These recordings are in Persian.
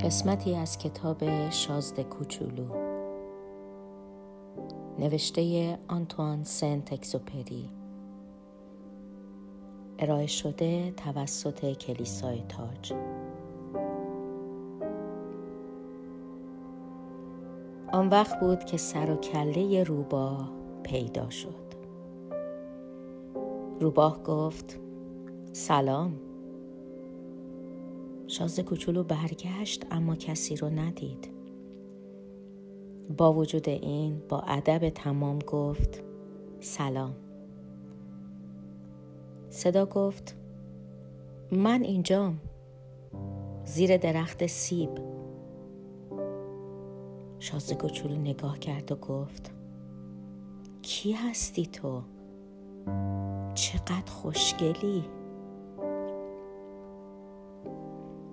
قسمتی از کتاب شازده کوچولو. نوشته آنتوان سنت اکزوپری ارائه شده توسط کلیسای تاج. آن وقت بود که سر و کله روباه پیدا شد. روباه گفت سلام. شازده کوچولو برگشت اما کسی رو ندید. با وجود این با ادب تمام گفت سلام. صدا گفت من اینجام. زیر درخت سیب. شازده کوچولو نگاه کرد و گفت کی هستی تو؟ چقدر خوشگلی؟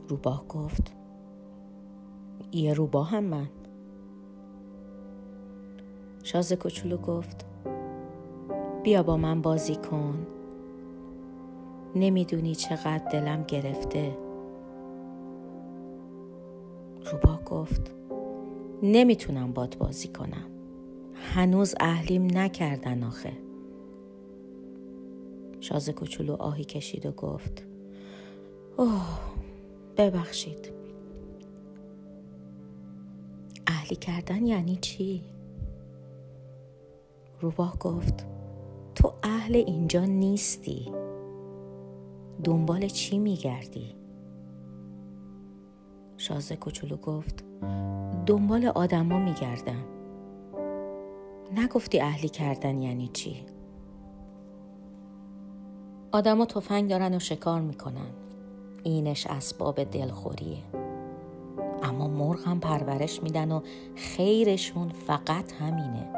روباه گفت یه روباه هم من. شاز کوچولو گفت بیا با من بازی کن. نمی‌دونی چقدر دلم گرفته. روباه گفت نمی‌تونم باد بازی کنم. هنوز اهلیم نکردن آخه شاز کوچولو آهی کشید و گفت اوه ببخشید اهلی کردن یعنی چی؟ روباه گفت تو اهل اینجا نیستی دنبال چی میگردی؟ شازه کوچولو گفت دنبال آدما میگردم نگفتی اهلی کردن یعنی چی؟ آدما تفنگ دارن و شکار می‌کنن اینش اسباب دلخوریه اما مرغ هم پرورش میدن و خیرشون فقط همینه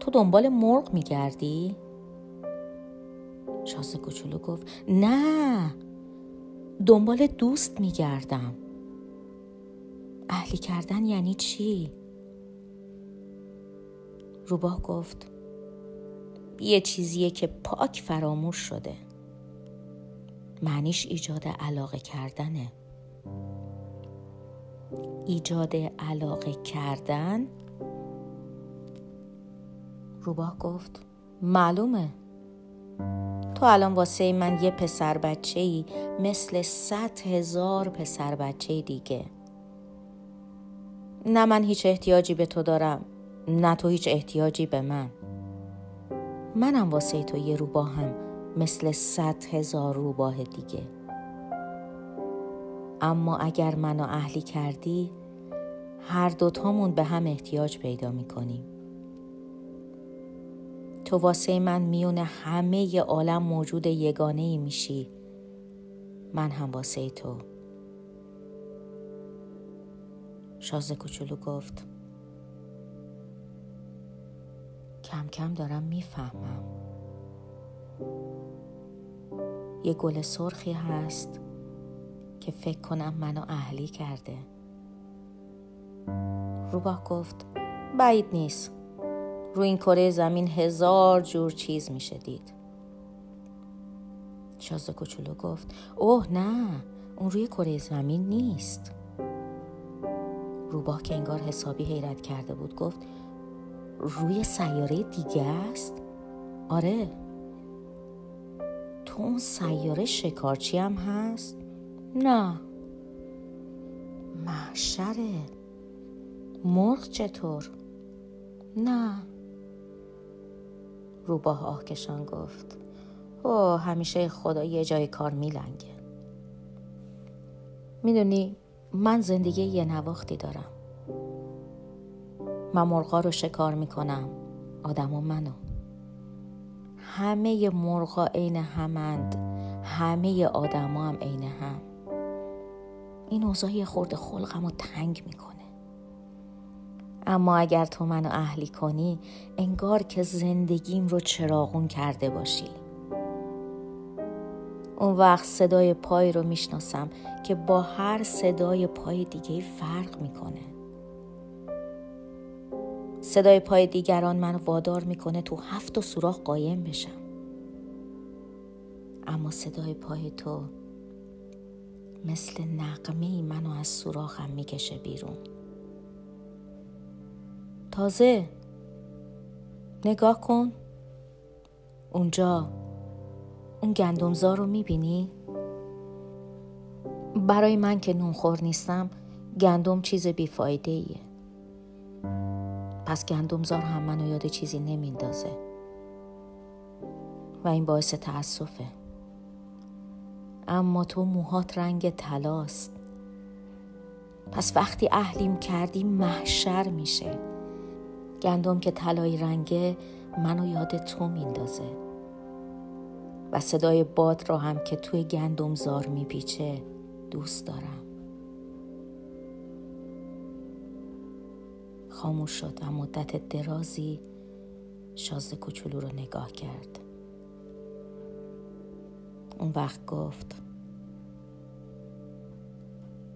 تو دنبال مرغ میگردی؟ شازه کوچولو گفت نه دنبال دوست میگردم اهلی کردن یعنی چی؟ روباه گفت یه چیزیه که پاک فراموش شده. معنیش ایجاد علاقه کردنه. ایجاد علاقه کردن؟ روباه گفت معلومه. تو الان واسه من یه پسر بچه ای مثل صد هزار پسر بچه دیگه. نه من هیچ احتیاجی به تو دارم. نه تو هیچ احتیاجی به من. منم واسه تو یه روباهم مثل صد هزار روباه دیگه. اما اگر منو اهلی کردی هر دوتامون به هم احتیاج پیدا می‌کنیم. تو واسه من میون همه ی عالم موجود یگانه ای میشی. من هم واسه تو. شازه کوچولو گفت. کم کم دارم می‌فهمم. یه گل سرخی هست که فکر کنم منو اهلی کرده. روباه گفت بعید نیست. رو این کره زمین هزار جور چیز میشه دید. شازده کوچولو گفت اوه نه اون روی کره زمین نیست. روباه که انگار حسابی حیرت کرده بود گفت روی سیاره دیگه است؟ آره. تو اون سیاره شکارچی هم هست؟ نه. محشره. مرغ چطور؟ نه. روباه آهکشان گفت. او همیشه خدا یه جای کار میلنگه. می‌دونی من زندگی یه نواختی دارم. من مرغا رو شکار می‌کنم. آدم و منو. همه مرغا عین همند. همه آدما هم عین هم. این اوضاع خورده خلقم رو تنگ می‌کنه. اما اگر تو منو اهلی کنی انگار که زندگیم رو چراغون کرده باشی. اون وقت صدای پای رو می‌شناسم که با هر صدای پای دیگه فرق می‌کنه. صدای پای دیگران منو وادار می‌کنه تو هفت و سوراخ قایم بشم. اما صدای پای تو مثل نقمه منو از سوراخم می‌کشه بیرون. تازه نگاه کن. اونجا اون گندمزار رو می‌بینی؟ برای من که نونخور نیستم گندم چیز بیفایده ایه پس گندمزار هم منو یاد چیزی نمیندازه. و این باعث تأسفه. اما تو موهات رنگ تلاست پس وقتی اهلیم کردی محشر میشه. گندم که طلایی رنگه منو یاد تو میندازه. و صدای باد را هم که توی گندم زار میپیچه دوست دارم. خاموش شد و مدت درازی شازده کوچولو رو نگاه کرد. اون وقت گفت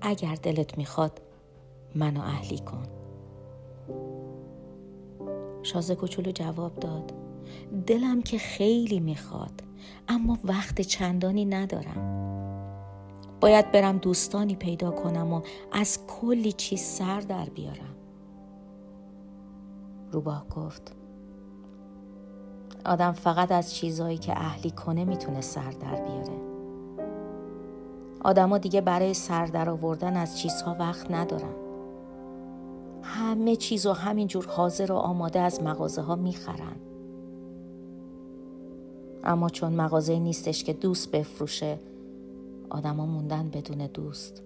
اگر دلت می‌خواد منو اهلی کن. شازه کوچولو جواب داد دلم که خیلی می‌خواد اما وقت چندانی ندارم. باید برم دوستانی پیدا کنم و از کلی چیز سر در بیارم. روباه گفت. آدم فقط از چیزهایی که اهلی کنه می‌تونه سر در بیاره. آدما دیگه برای سر در آوردن از چیزها وقت ندارن. همه چیز و همینجور حاضر و آماده از مغازه ها می‌خرن. اما چون مغازه نیستش که دوست بفروشه آدما موندن بدون دوست.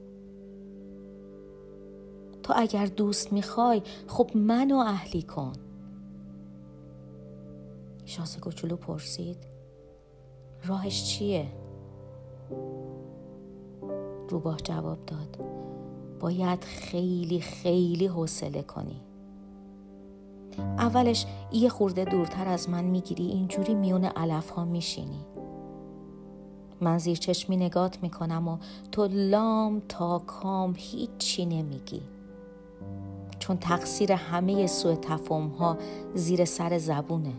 تو اگر دوست می‌خوای خب منو اهلی کن. شاسه کوچولو پرسید راهش چیه؟ روباه جواب داد باید خیلی خیلی حوصله کنی. اولش یه خورده دورتر از من می‌گیری اینجوری میون علف ها میشینی. من زیر چشمی نگات می‌کنم و تو لام تا کام هیچی نمیگی. چون تقصیر همه سوء تفاهم ها زیر سر زبونه.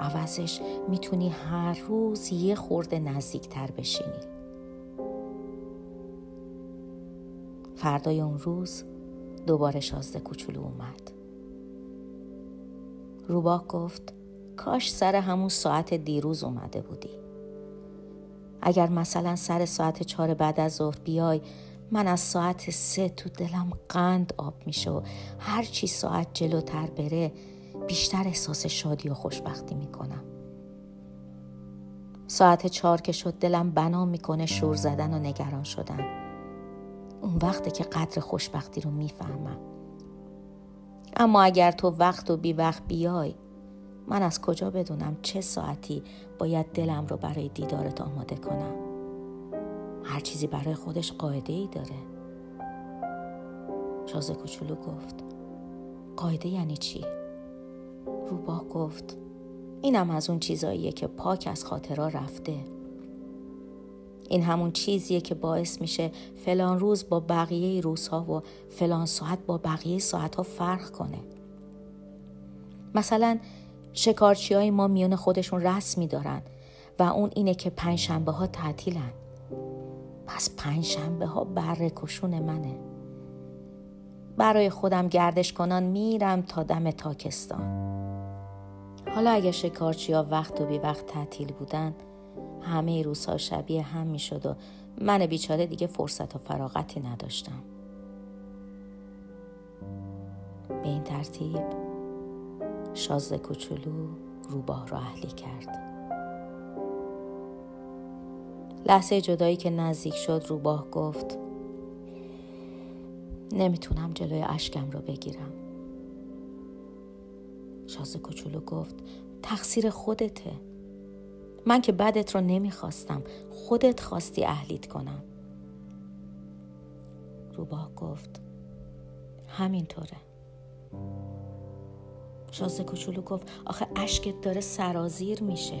عوضش می‌تونی هر روز یه خورده نزدیکتر بشینی. فردای اون روز دوباره شازده کوچولو اومد. روباه گفت کاش سر همون ساعت دیروز اومده بودی. اگر مثلا سر ساعت چهار بعد از ظهر بیای من از ساعت سه تو دلم قند آب میشه و هر چی ساعت جلوتر بره بیشتر احساس شادی و خوشبختی می‌کنم. ساعت چهار که شد دلم بنا می‌کنه شور زدن و نگران شدن. اون وقته که قدر خوشبختی رو می‌فهمم. اما اگر تو وقت و بی وقت بیای من از کجا بدونم چه ساعتی باید دلم رو برای دیدارت آماده کنم؟ هر چیزی برای خودش قاعده ای داره. شازه کوچولو گفت قاعده یعنی چی؟ روباه گفت اینم از اون چیزاییه که پاک از خاطرها رفته. این همون چیزیه که باعث میشه فلان روز با بقیه روزها و فلان ساعت با بقیه ساعتها فرق کنه. مثلا شکارچی های ما میون خودشون رسمی دارن و اون اینه که پنجشنبه ها تعطیلن. پس پنجشنبه ها بره کشون منه. برای خودم گردش کنان میرم تا دم تاکستان. حالا اگه شکارچی ها وقت و بی وقت تعطیل بودن همه روزها شبیه هم می شد و من بیچاره دیگه فرصت و فراغتی نداشتم. به این ترتیب شازده کوچولو روباه را اهلی کرد. لحظه جدایی که نزدیک شد روباه گفت نمی‌تونم جلوی اشکم رو بگیرم. شازده کوچولو گفت تقصیر خودته. من که بدت رو نمی‌خواستم خودت خواستی اهلیت کنم. روباه گفت همینطوره. شازده کوچولو گفت آخه اشکت داره سرازیر میشه.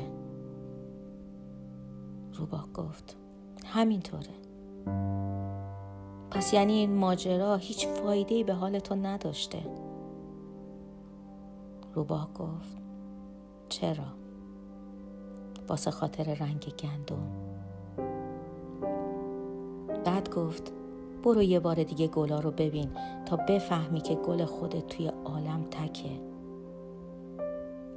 روباه گفت. همینطوره. پس یعنی این ماجرا هیچ فایده به حال تو نداشته. روباه گفت. چرا؟ واسه خاطر رنگ گندم. بعد گفت. برو یه بار دیگه گلا رو ببین تا بفهمی که گل خودت توی عالم تکه.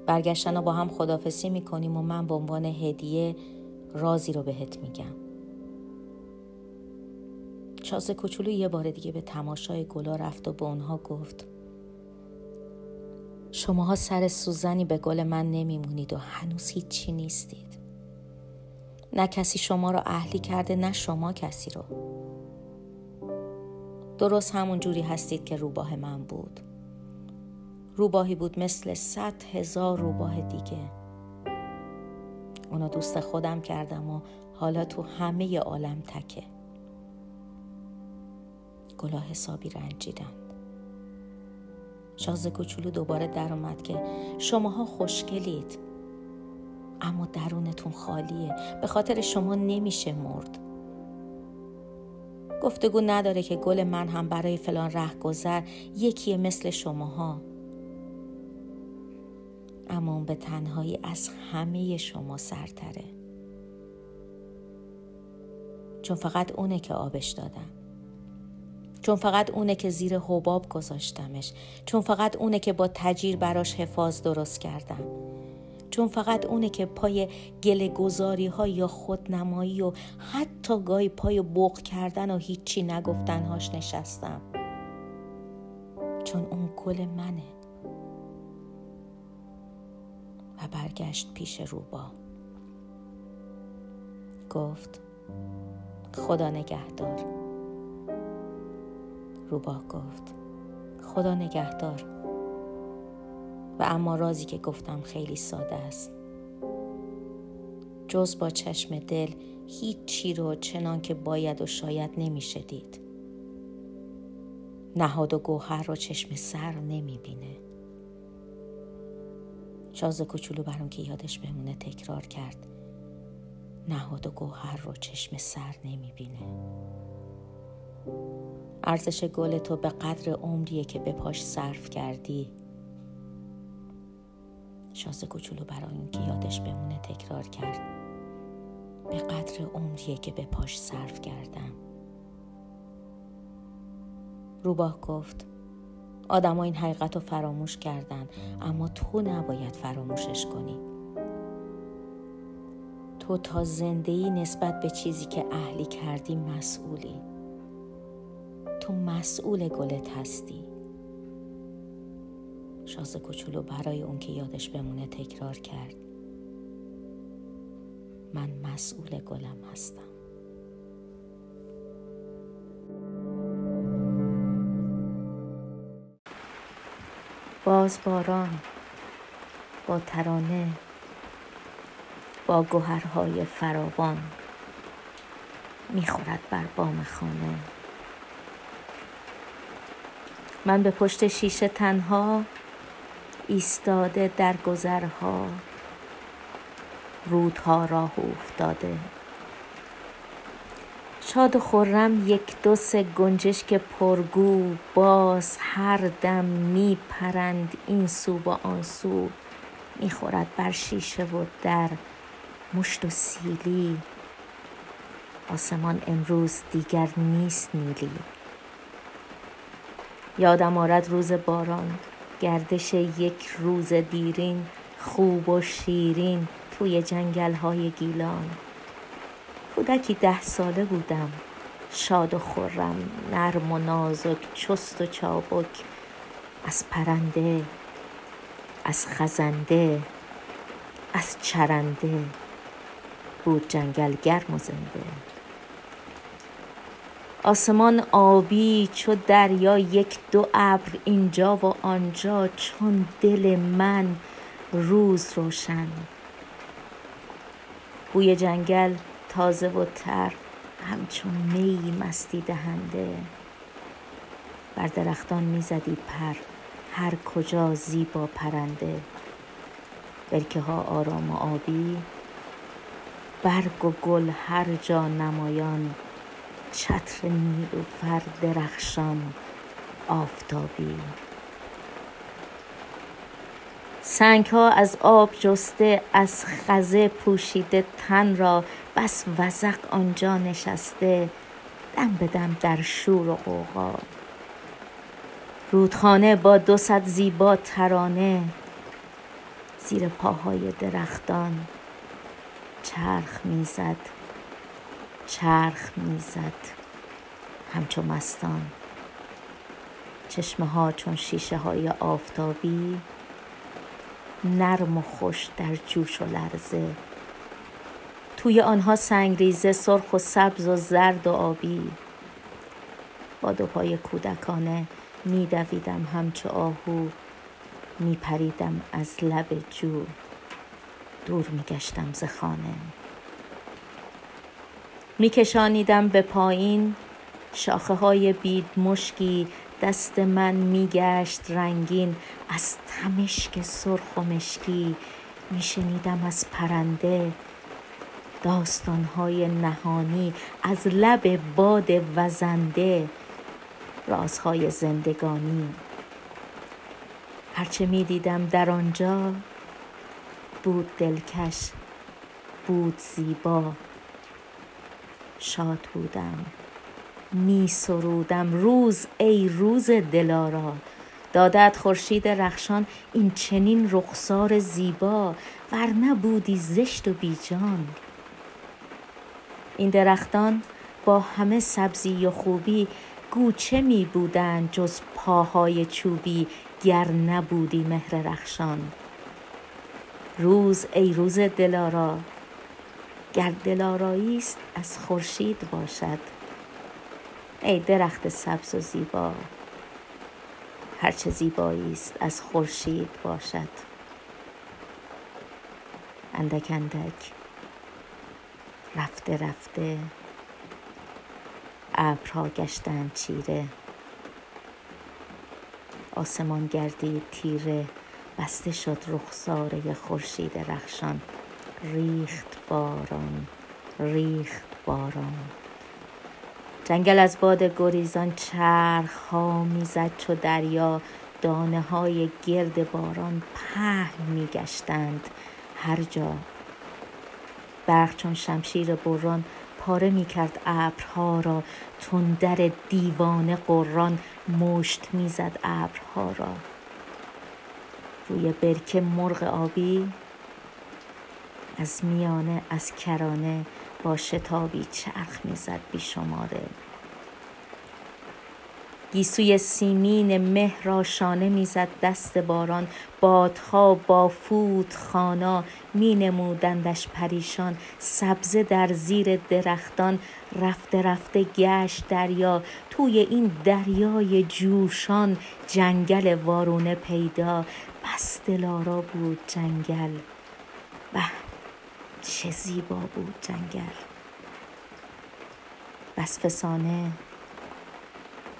برگشتن و با هم خدافسی می‌کنیم و من به عنوان هدیه رازی رو بهت میگم. شازه کوچولو یه بار دیگه به تماشای گلا رفت و به اونها گفت شماها سر سوزنی به گل من نمیمونید و هنوز هیچی نیستید. نه کسی شما را اهلی کرده نه شما کسی رو. درست همون جوری هستید که روباه من بود. روباهی بود مثل صد هزار روباه دیگه. اونو دوست خودم کردم و حالا تو همه عالم تکه. گلا حسابی رنجیدند. شاز کوچولو دوباره در اومد که شماها خوشگلید اما درونتون خالیه. به خاطر شما نمیشه مرد. گفتگو نداره که گل من هم برای فلان ره گذر یکیه مثل شماها. اما به تنهایی از همه شما سرتره. چون فقط اونه که آبش دادم. چون فقط اونه که زیر حباب گذاشتمش. چون فقط اونه که با تجیر براش حفاظ درست کردم. چون فقط اونه که پای گل گذاری ها یا خودنمایی و حتی گاهی پای بغ کردن و هیچی نگفتن هاش نشستم. چون اون گل منه. و برگشت پیش روبا. گفت خدا نگهدار. روبا گفت خدا نگهدار. و اما رازی که گفتم خیلی ساده است. جز با چشم دل هیچی رو چنان که باید و شاید نمیشه دید نهاد و گوهر رو چشم سر نمی‌بینه. شاز کوچولو برام که یادش بمونه تکرار کرد. نهاد و گوهر رو چشم سر نمی‌بینه. ارزش گل تو به قدر عمریه که به پاش صرف کردی. شازه کوچولو برای اینکه یادش بمونه تکرار کرد. به قدر عمریه که به پاش صرف کردم. روباه گفت آدما این حقیقت رو فراموش کردن اما تو نباید فراموشش کنی. تو تا زندگی نسبت به چیزی که اهلی کردی مسئولی. تو مسئول گلت هستی. شاز کوچولو برای اون که یادش بمونه تکرار کرد. من مسئول گلم هستم. باز باران با ترانه با گوهرهای فراوان می‌خورد بر بام خانه. من به پشت شیشه تنها ایستاده در گذرها رودها راه افتاده. شاد و خورم یک دو سه گنجشک پرگو باز هر دم می پرند این سو و آن سو. می‌خورد بر شیشه و در مشت و سیلی. آسمان امروز دیگر نیست نیلی. یادم آرد روز باران گردش یک روز دیرین خوب و شیرین توی جنگل های گیلان. کودکی ده ساله بودم. شاد و خورم نرم و نازک چست و چابک. از پرنده از خزنده از چرنده بود جنگل گرم و زنده. آسمان آبی چو دریا یک دو ابر اینجا و آنجا چون دل من روز روشن. بوی جنگل تازه و تر همچون می مستی دهنده. بر درختان می‌زدی پر هر کجا زیبا پرنده. برکه ها آرام و آبی برگ و گل هر جا نمایان. چتر نیلوفر درخشان آفتابی. سنگ ها از آب جسته از خزه پوشیده تن را بس وزق آنجا نشسته دم به دم در شور و قوقا رودخانه با دو صد زیبا ترانه زیر پاهای درختان چرخ می‌زد چرخ می‌زد. همچو مستان چشمه ها چون شیشه های آفتابی نرم و خوش در جوش و لرزه. توی آنها سنگریزه سرخ و سبز و زرد و آبی. با دو پای کودکانه میدویدم همچو آهو میپریدم از لب جو. دور میگشتم ز خانه. میکشانیدم به پایین شاخه های بید مشکی دست من میگشت رنگین. از تمشک سرخ و مشکی میشنیدم از پرنده داستانهای نهانی از لب باد وزنده رازهای زندگانی. هرچه می دیدم در آنجا بود دلکش بود زیبا. شاد بودم. می سرودم روز ای روز دلارا. دادت خورشید رخشان این چنین رخسار زیبا. ورنه بودی زشت و بیجان این درختان با همه سبزی و خوبی گوچه می بودند جز پاهای چوبی گر نبودی مهر رخشان. روز ای روز دلارا گر دلارایی است از خورشید باشد. ای درخت سبز و زیبا هرچه زیبایی است از خورشید باشد. اندک اندک رفته رفته ابرها گشتند چیره. آسمان گردید تیره بسته شد رخساره خورشید رخشان. ریخت باران ریخت باران. جنگل از باد گریزان چرخ ها می‌زد چو دریا. دانه های گرد باران پهن میگشتند. هر جا. برق چون شمشیر بران پاره می کرد ابرها را. تندر دیوانه قران مشت می‌زد ابرها را. روی برکه مرغ آبی. از میانه از کرانه با شتابی چرخ می‌زد بیشماره گیسوی سیمین مه را شانه می‌زد دست باران. بادها با فوت خانا می نمودندش پریشان. سبزه در زیر درختان. رفته رفته گشت دریا. توی این دریای جوشان جنگل وارونه پیدا. بس دلارا بود جنگل. به چه زیبا بود جنگل. بس فسانه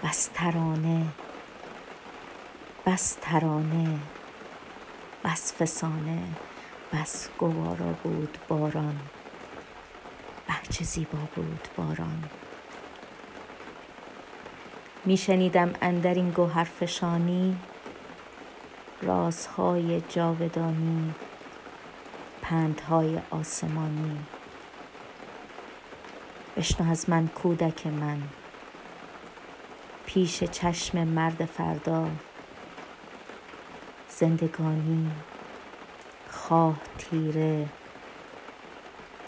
بس ترانه بس ترانه بس فسانه بس گوارا بود باران. به چه زیبا بود باران. میشنیدم اندر این گوهرفشانی رازهای جاودانی پندهای آسمانی. بشنو از من کودک من. پیش چشم مرد فردا. زندگانی خواه تیره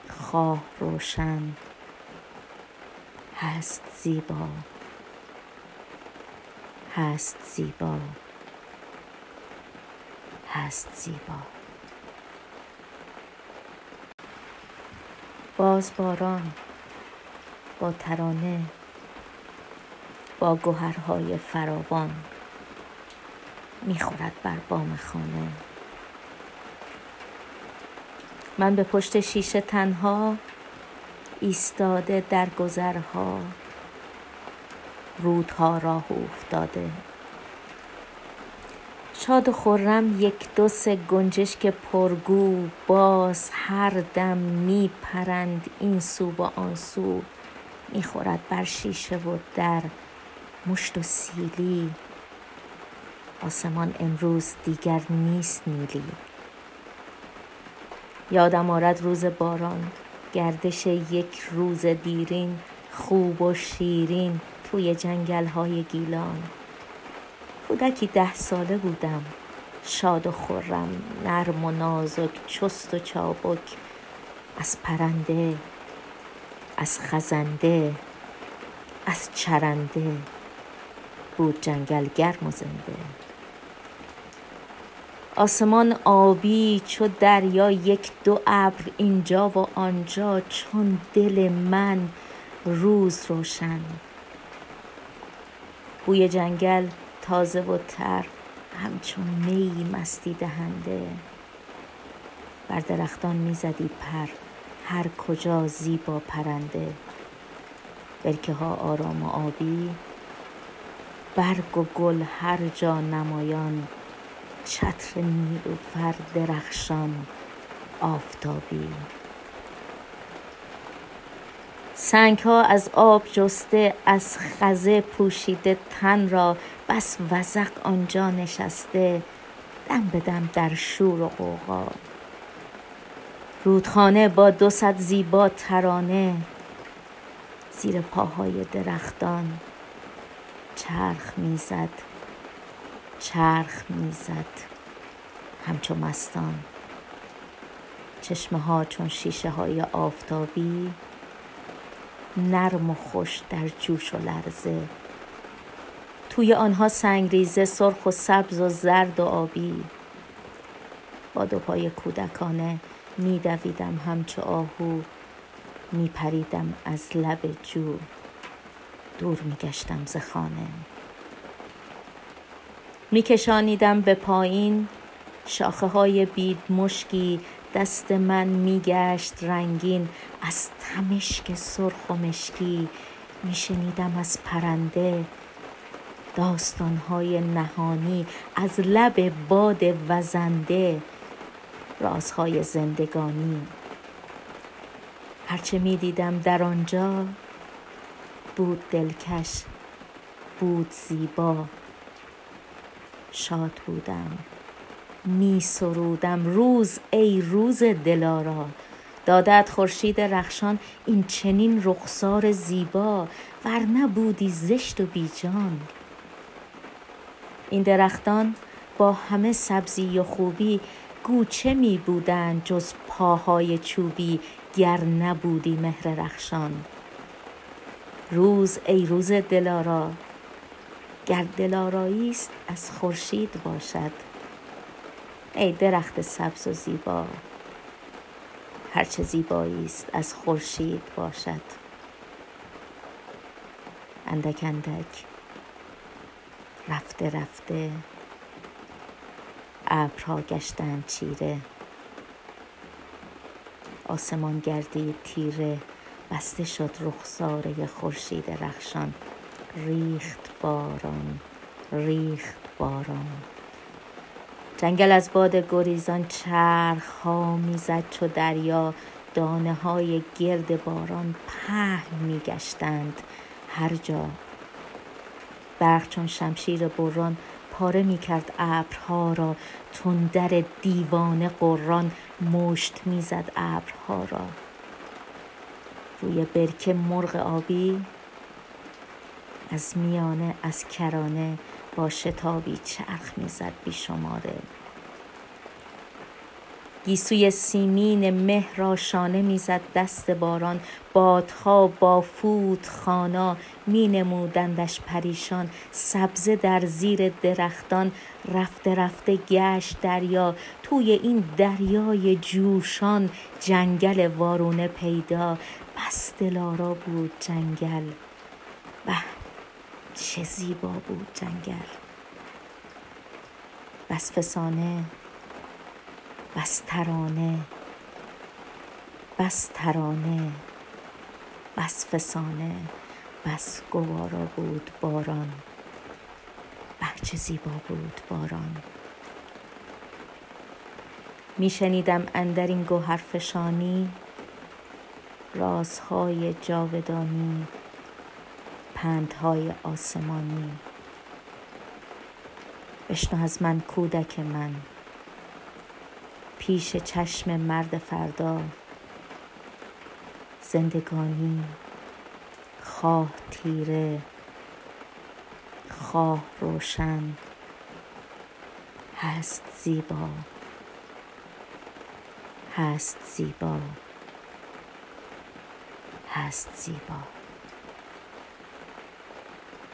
خواه روشن. هست زیبا هست زیبا هست زیبا. باز باران با ترانه با گوهرهای فراوان می‌خورد بر بام خانه. من به پشت شیشه تنها ایستاده در گذرها رودها راه افتاده. شاد و خرم یک دو سه گنجشک پرگو باز هر دم می پرند این سو و آن سو. می‌خورد بر شیشه و در مشت و سیلی. آسمان امروز دیگر نیست نیلی. یادم آرد روز باران گردش یک روز دیرین خوب و شیرین توی جنگل های گیلان. کودکی ده ساله بودم. شاد و خورم نرم و نازک چست و چابک. از پرنده از خزنده از چرنده بود جنگل گرم و زنده. آسمان آبی چو دریا یک دو ابر اینجا و آنجا چون دل من روز روشن. بوی جنگل تازه و تر همچون می مستی دهنده. بر درختان می‌زدی پر هر کجا زیبا پرنده. برکه ها آرام و آبی برگ و گل هر جا نمایان. چتر نیلوفر درخشان آفتابی. سنگ ها از آب جسته از خزه پوشیده تن را بس وزق آنجا نشسته دم به دم در شور و قوقا رودخانه با دو صد زیبا ترانه زیر پاهای درختان چرخ می‌زد چرخ می‌زد. همچو مستان چشمه ها چون شیشه های آفتابی نرم و خوش در جوش و لرزه. توی آنها سنگریزه سرخ و سبز و زرد و آبی. با دو پای کودکانه میدویدم همچو آهو میپریدم از لب جو. دور میگشتم ز خانه. میکشانیدم به پایین شاخه های بید مشکی دست من میگشت رنگین. از تمشک سرخ و مشکی میشنیدم از پرنده داستانهای نهانی از لب باد وزنده رازهای زندگانی. هرچه می دیدم در آنجا بود دلکش بود زیبا. شاد بودم. می سرودم روز ای روز دلارا. دادت خورشید رخشان این چنین رخسار زیبا. ورنه بودی زشت و بیجان این درختان با همه سبزی و خوبی گوچه می بودند جز پاهای چوبی گر نبودی مهر رخشان. روز ای روز دلارا گر دلارایی است از خورشید باشد. ای درخت سبز و زیبا هرچه زیبایی است از خورشید باشد. اندک اندک رفته رفته ابرها گشتند چیره. آسمان گردید تیره بسته شد رخساره خورشید رخشان. ریخت باران ریخت باران. جنگل از باد گریزان چرخ ها می‌زد چو دریا. دانه های گرد باران پهن میگشتند. هر جا. برق چون شمشیر بران پاره می کرد ابرها را. تندر دیوانه قران مشت می‌زد ابرها را. روی برکه مرغ آبی. از میانه از کرانه با شتابی چرخ می‌زد بیشماره گیسوی سیمین مه را شانه می‌زد دست باران. بادها با فوت خانا می نمودندش پریشان. سبزه در زیر درختان. رفته رفته گشت دریا. توی این دریای جوشان جنگل وارونه پیدا. بس دلارا بود جنگل. به چه زیبا بود جنگل. بس فسانه بس ترانه بس ترانه بس فسانه بس گوارا بود باران. به چه زیبا بود باران. میشنیدم اندر این گوهرفشانی رازهای جاودانی پندهای آسمانی. بشنو از من کودک من. پیش چشم مرد فردا. زندگانی خواه تیره خواه روشن. هست زیبا. هست زیبا. هست زیبا.